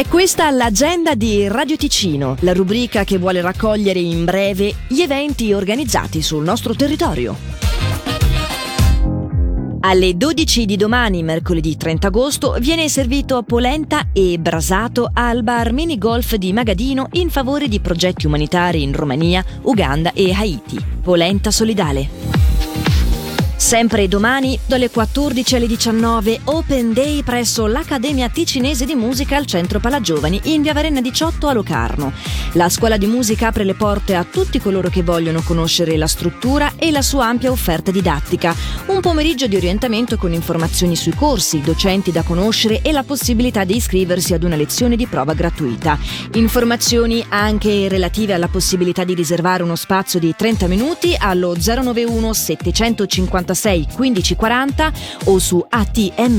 È questa l'agenda di Radio Ticino, la rubrica che vuole raccogliere in breve gli eventi organizzati sul nostro territorio. Alle 12 di domani, mercoledì 30 agosto, viene servito polenta e brasato al bar mini golf di Magadino in favore di progetti umanitari in Romania, Uganda e Haiti. Polenta solidale. Sempre domani, dalle 14 alle 19, Open Day presso l'Accademia Ticinese di Musica al Centro Palagiovani in via Varenna 18 a Locarno. La scuola di musica apre le porte a tutti coloro che vogliono conoscere la struttura e la sua ampia offerta didattica. Un pomeriggio di orientamento con informazioni sui corsi, docenti da conoscere e la possibilità di iscriversi ad una lezione di prova gratuita. Informazioni anche relative alla possibilità di riservare uno spazio di 30 minuti allo 091 750 96 1540 o su atmm.ch.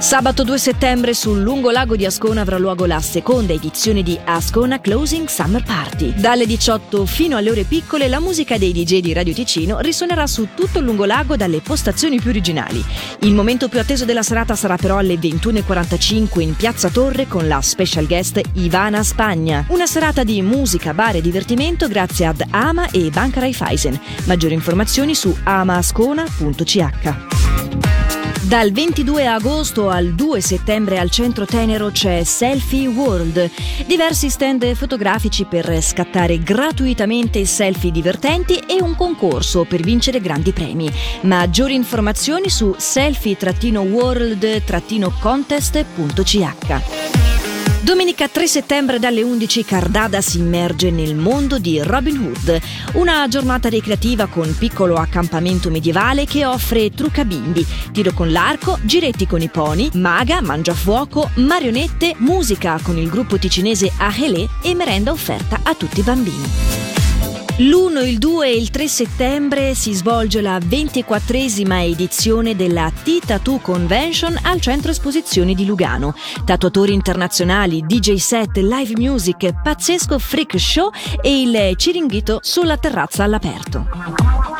Sabato 2 settembre sul lungo lago di Ascona avrà luogo la seconda edizione di Ascona Closing Summer Party. Dalle 18 fino alle ore piccole la musica dei DJ di Radio Ticino risuonerà su tutto il lungo lago dalle postazioni più originali. Il momento più atteso della serata sarà però alle 21.45 in Piazza Torre con la special guest Ivana Spagna. Una serata di musica, bar e divertimento grazie ad Ama e Banca Raiffeisen. Maggiori informazioni su amascona.ch. Dal 22 agosto al 2 settembre al centro Tenero c'è Selfie World, diversi stand fotografici per scattare gratuitamente selfie divertenti e un concorso per vincere grandi premi. Maggiori informazioni su selfie-world-contest.ch. Domenica 3 settembre dalle 11 Cardada si immerge nel mondo di Robin Hood, una giornata ricreativa con piccolo accampamento medievale che offre trucca bimbi, tiro con l'arco, giretti con i pony, maga, mangiafuoco, marionette, musica con il gruppo ticinese Ahelé e merenda offerta a tutti i bambini. L'1, il 2 e il 3 settembre si svolge la 24esima edizione della T-Tattoo Convention al centro esposizioni di Lugano. Tatuatori internazionali, DJ set, live music, pazzesco freak show e il Ciringhito sulla terrazza all'aperto.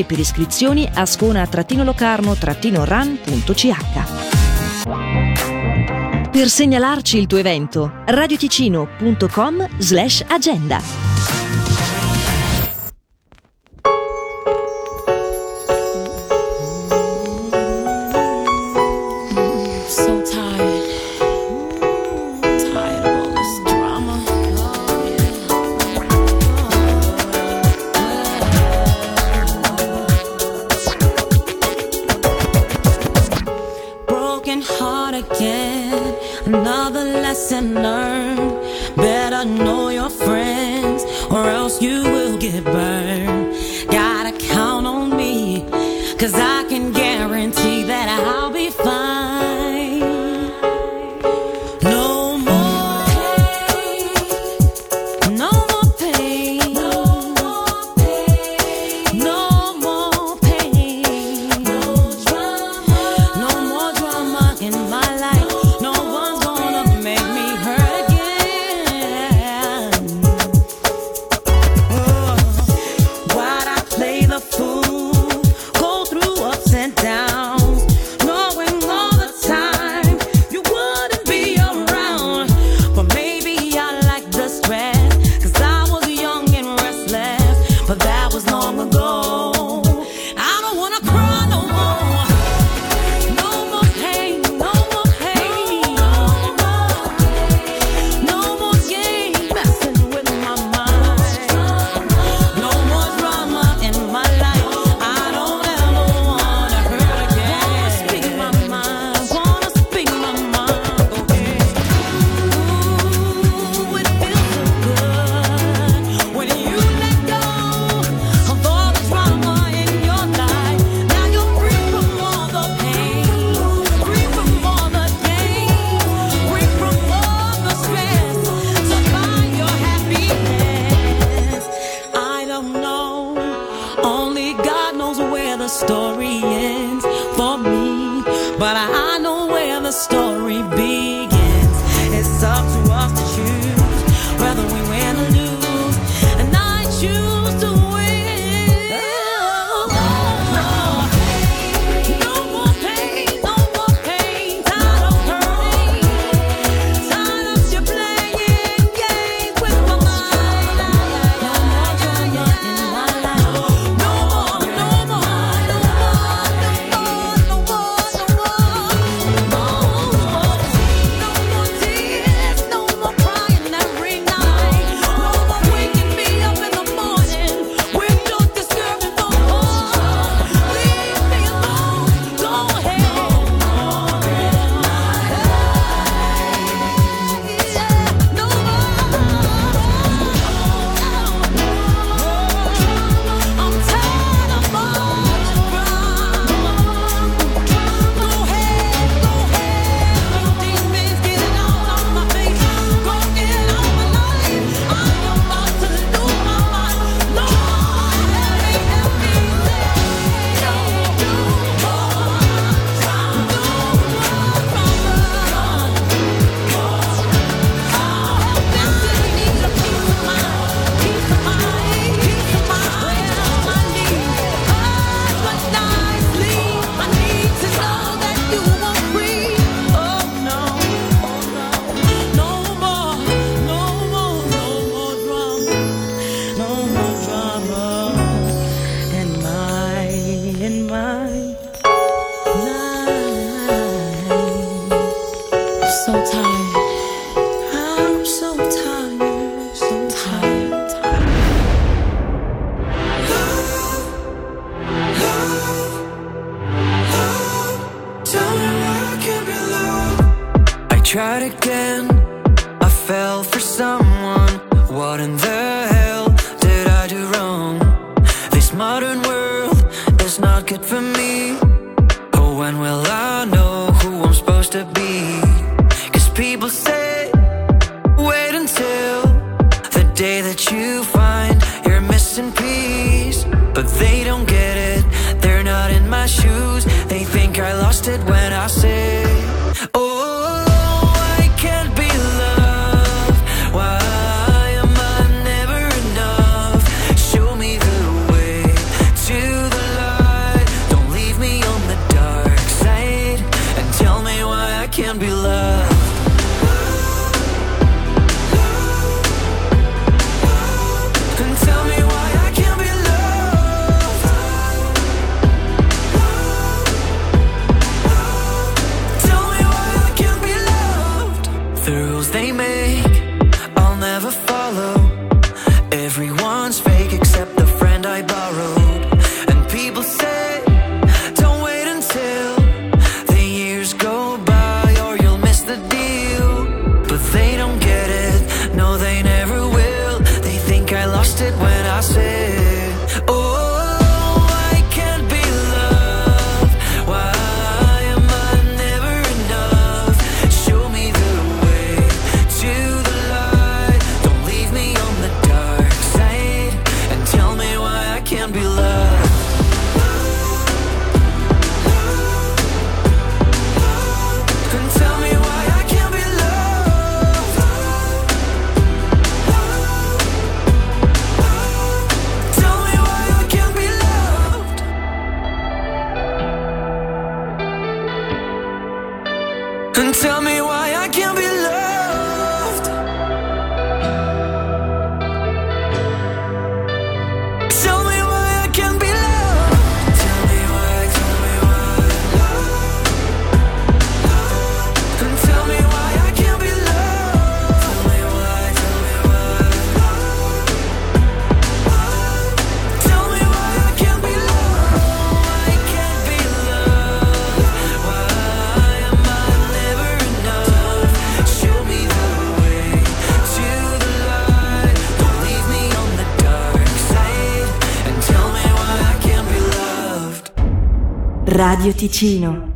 e per iscrizioni a scona-locarno-ran.ch. Per segnalarci il tuo evento, radioticino.com slash agenda. Cause I is not good for me. Oh, when will I know Radio Ticino.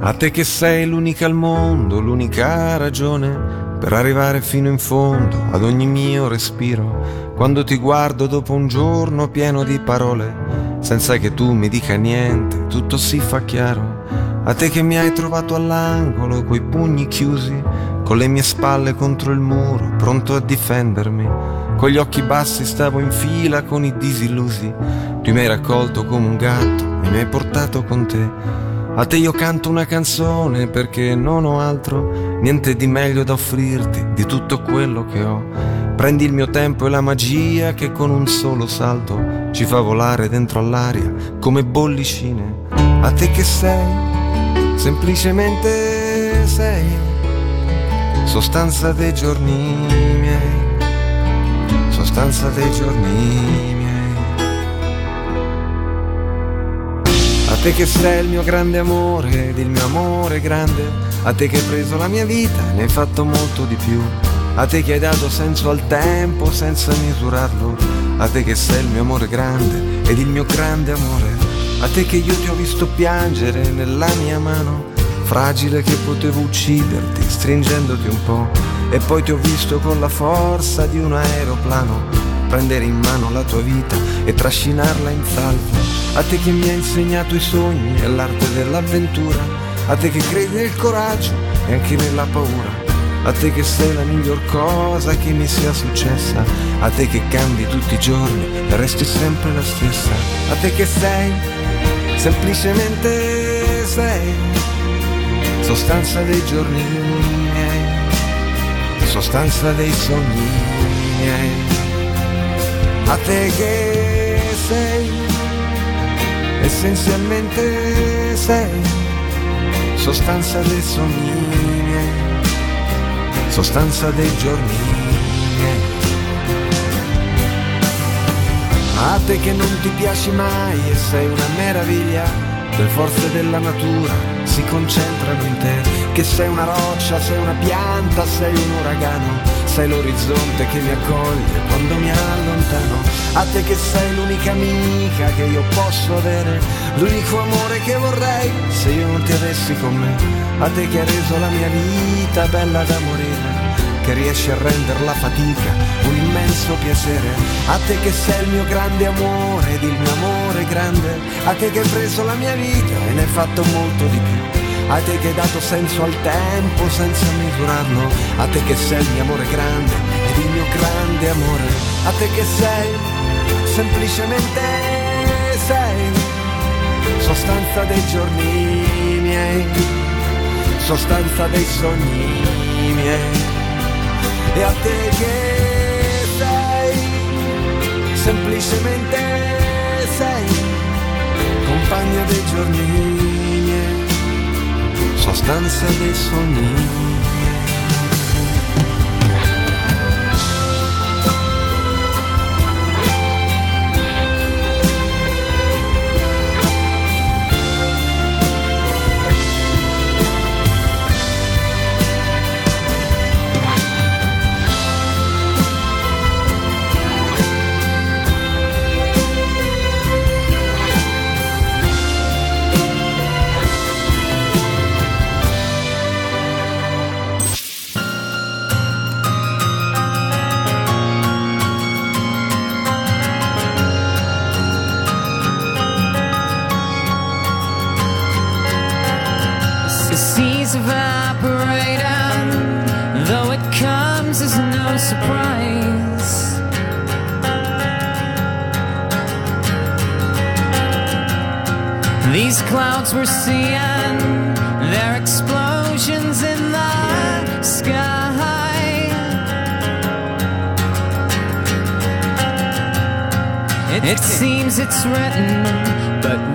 A te che sei l'unica al mondo, l'unica ragione per arrivare fino in fondo ad ogni mio respiro. Quando ti guardo dopo un giorno pieno di parole, senza che tu mi dica niente, tutto si fa chiaro. A te che mi hai trovato all'angolo, coi pugni chiusi, con le mie spalle contro il muro, pronto a difendermi. Con gli occhi bassi stavo in fila con i disillusi. Tu mi hai raccolto come un gatto e mi hai portato con te. A te io canto una canzone perché non ho altro, niente di meglio da offrirti di tutto quello che ho. Prendi il mio tempo e la magia che con un solo salto ci fa volare dentro all'aria come bollicine. A te che sei, semplicemente sei, sostanza dei giorni miei, sostanza dei giorni miei. A te che sei il mio grande amore ed il mio amore grande, a te che hai preso la mia vita e ne hai fatto molto di più, a te che hai dato senso al tempo senza misurarlo, a te che sei il mio amore grande ed il mio grande amore, a te che io ti ho visto piangere nella mia mano, fragile che potevo ucciderti stringendoti un po', e poi ti ho visto con la forza di un aeroplano prendere in mano la tua vita e trascinarla in salvo. A te che mi hai insegnato i sogni e l'arte dell'avventura, a te che credi nel coraggio e anche nella paura. A te che sei la miglior cosa che mi sia successa, a te che cambi tutti i giorni e resti sempre la stessa. A te che sei, semplicemente sei, sostanza dei giorni miei, sostanza dei sogni miei a te che sei, essenzialmente sei, sostanza dei sogni miei, sostanza dei giorni miei. A te che non ti piaci mai e sei una meraviglia, le forze della natura si concentrano in te, che sei una roccia, sei una pianta, sei un uragano, sei l'orizzonte che mi accoglie quando mi allontano, a te che sei l'unica amica che io posso avere, l'unico amore che vorrei se io non ti avessi con me, a te che hai reso la mia vita bella da morire che riesci a rendere la fatica un immenso piacere. A te che sei il mio grande amore ed il mio amore grande. A te che hai preso la mia vita e ne hai fatto molto di più. A te che hai dato senso al tempo senza misurarlo. A te che sei il mio amore grande ed il mio grande amore. A te che sei semplicemente sei sostanza dei giorni miei, sostanza dei sogni miei e a te che sei, semplicemente sei, compagna dei giorni sostanza dei sogni. The seas evaporating, though it comes as no surprise. These clouds we're seeing, they're explosions in the sky. It seems it's written, but we